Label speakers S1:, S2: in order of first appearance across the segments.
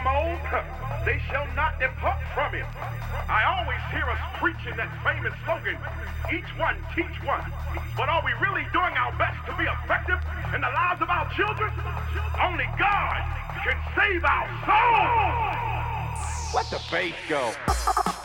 S1: I'm old, they shall not depart from him. I always hear us preaching that famous slogan, each one teach one. But are we really doing our best to be effective in the lives of our children? Only God can save our souls.
S2: Let the faith go.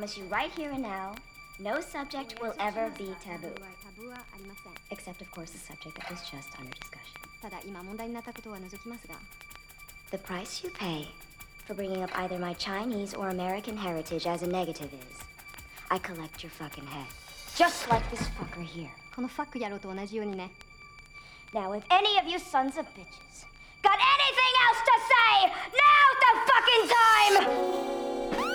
S3: promise you right here and now, no subject will ever be taboo. Except, of course, the subject that was just under discussion. The price you pay for bringing up either my Chinese or American heritage as a negative is I collect your fucking head. Just like this fucker here. Now, if any of you sons of bitches got anything else to say, now's the fucking time!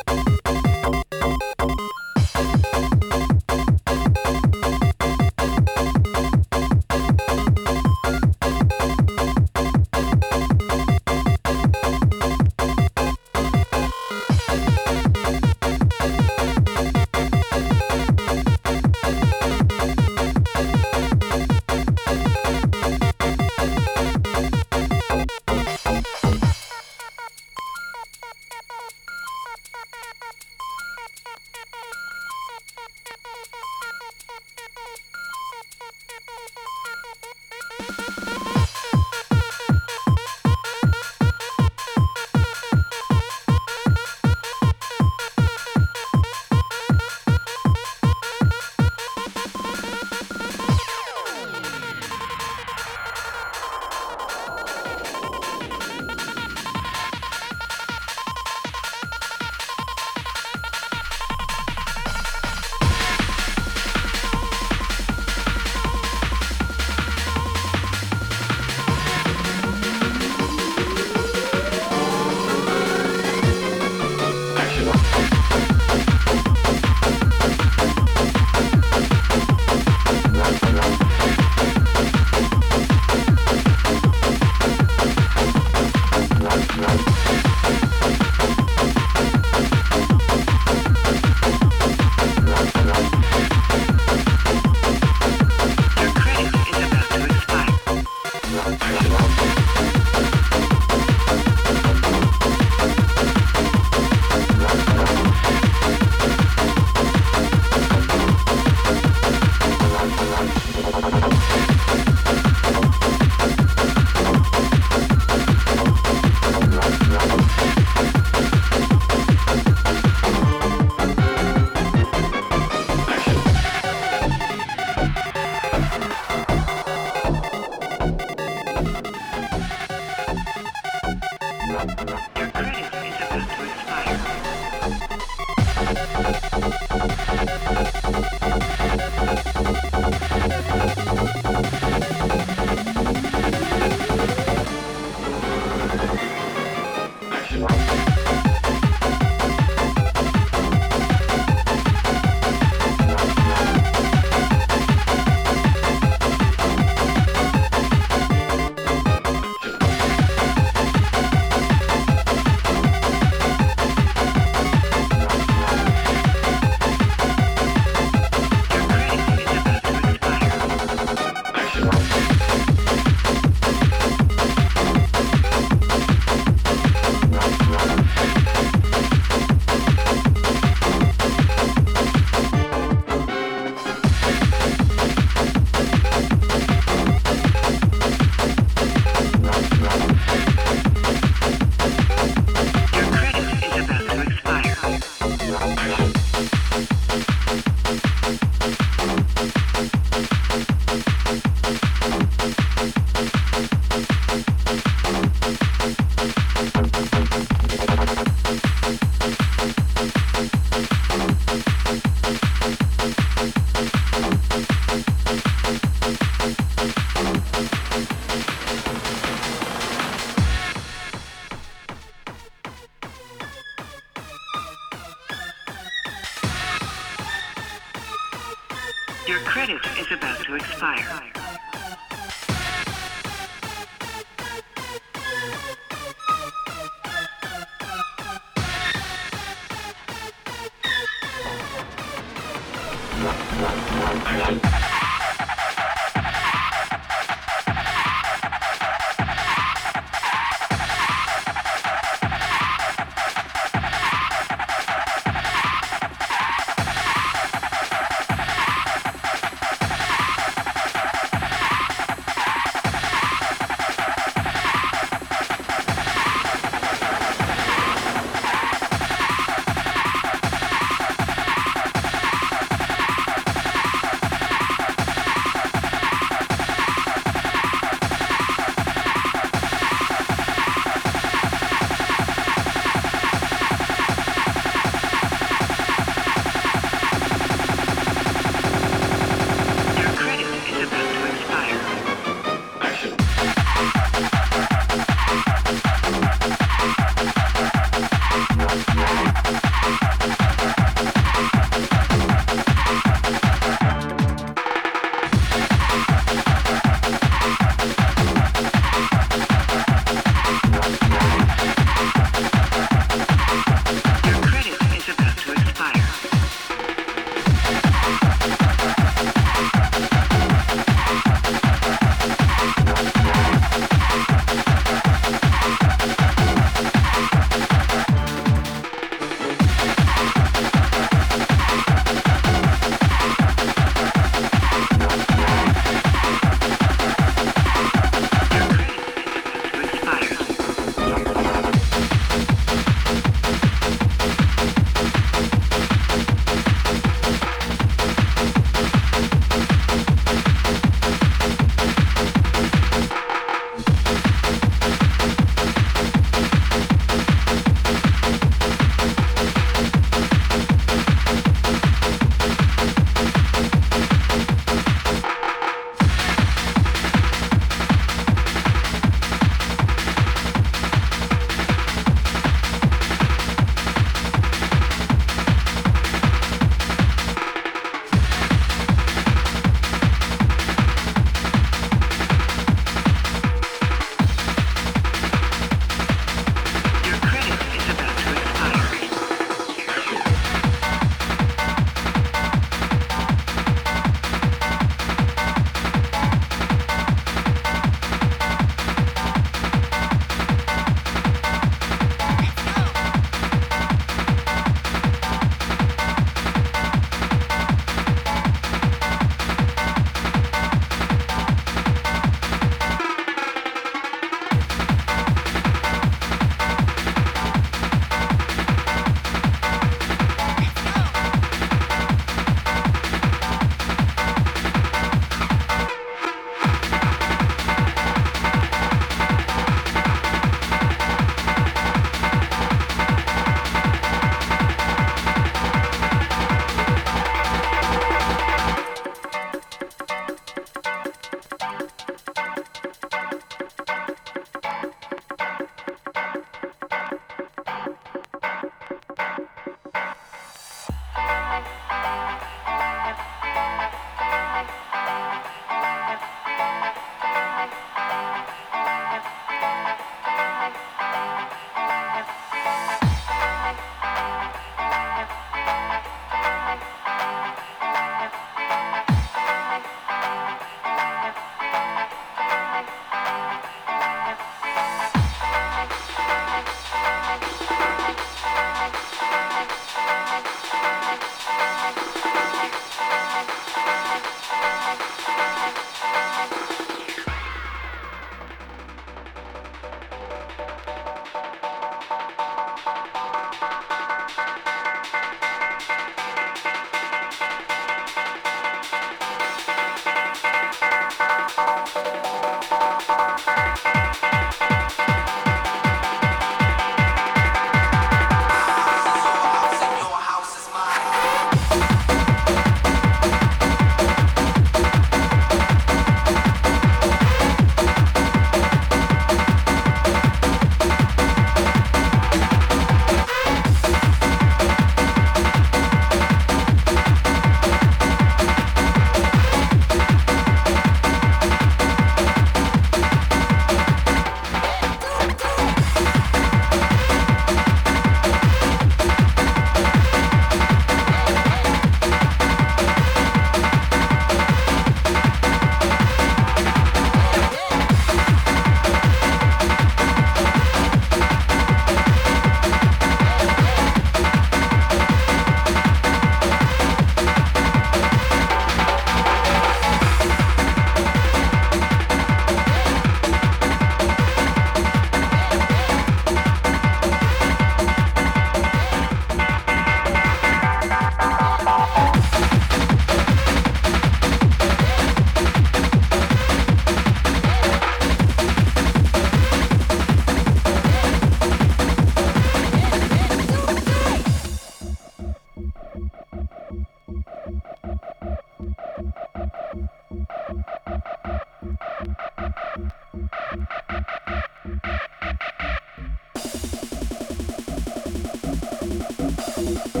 S4: Pump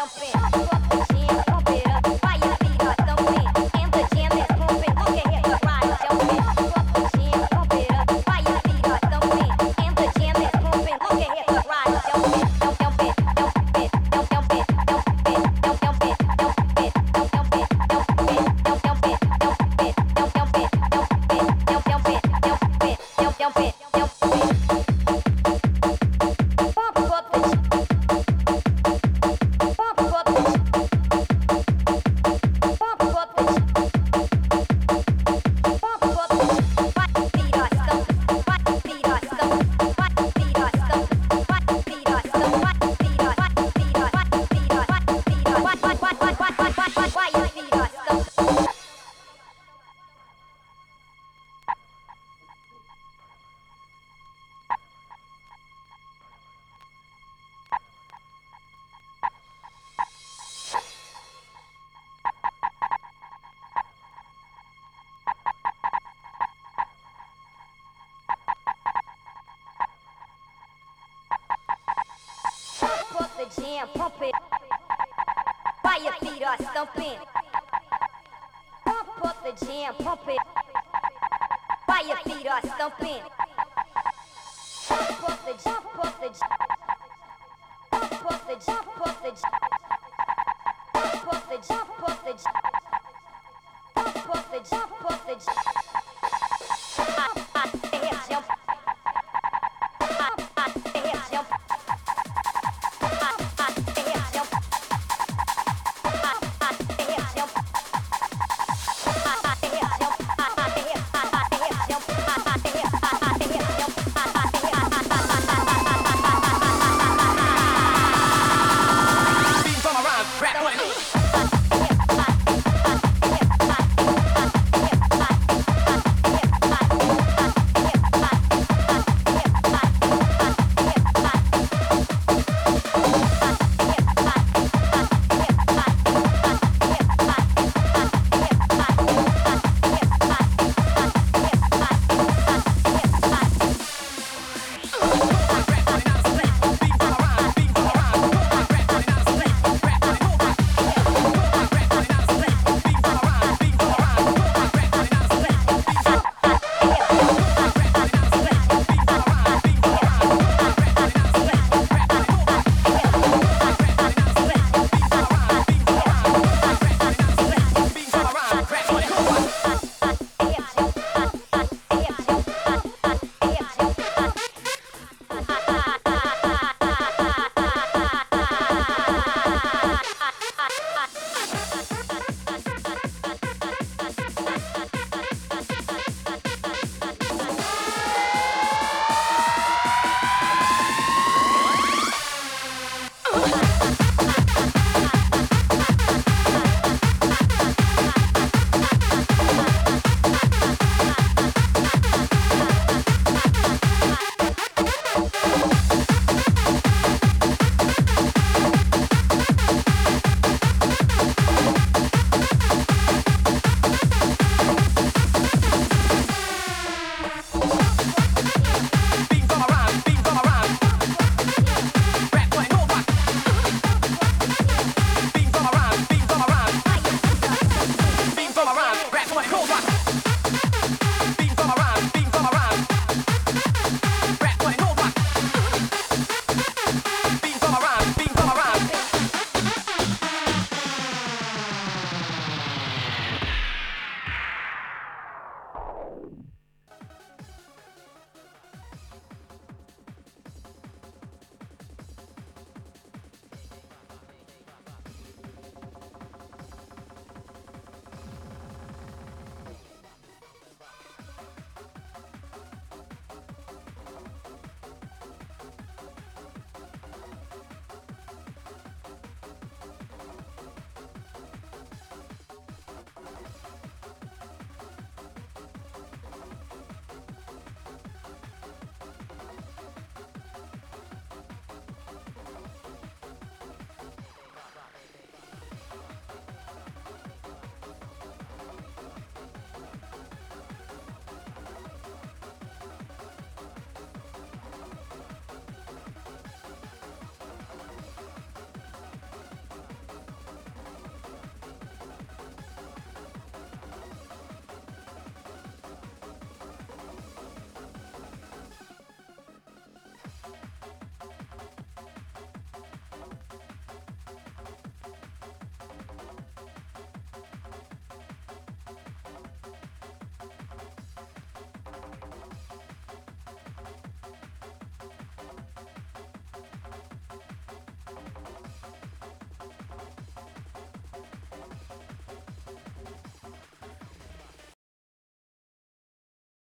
S4: the stumping.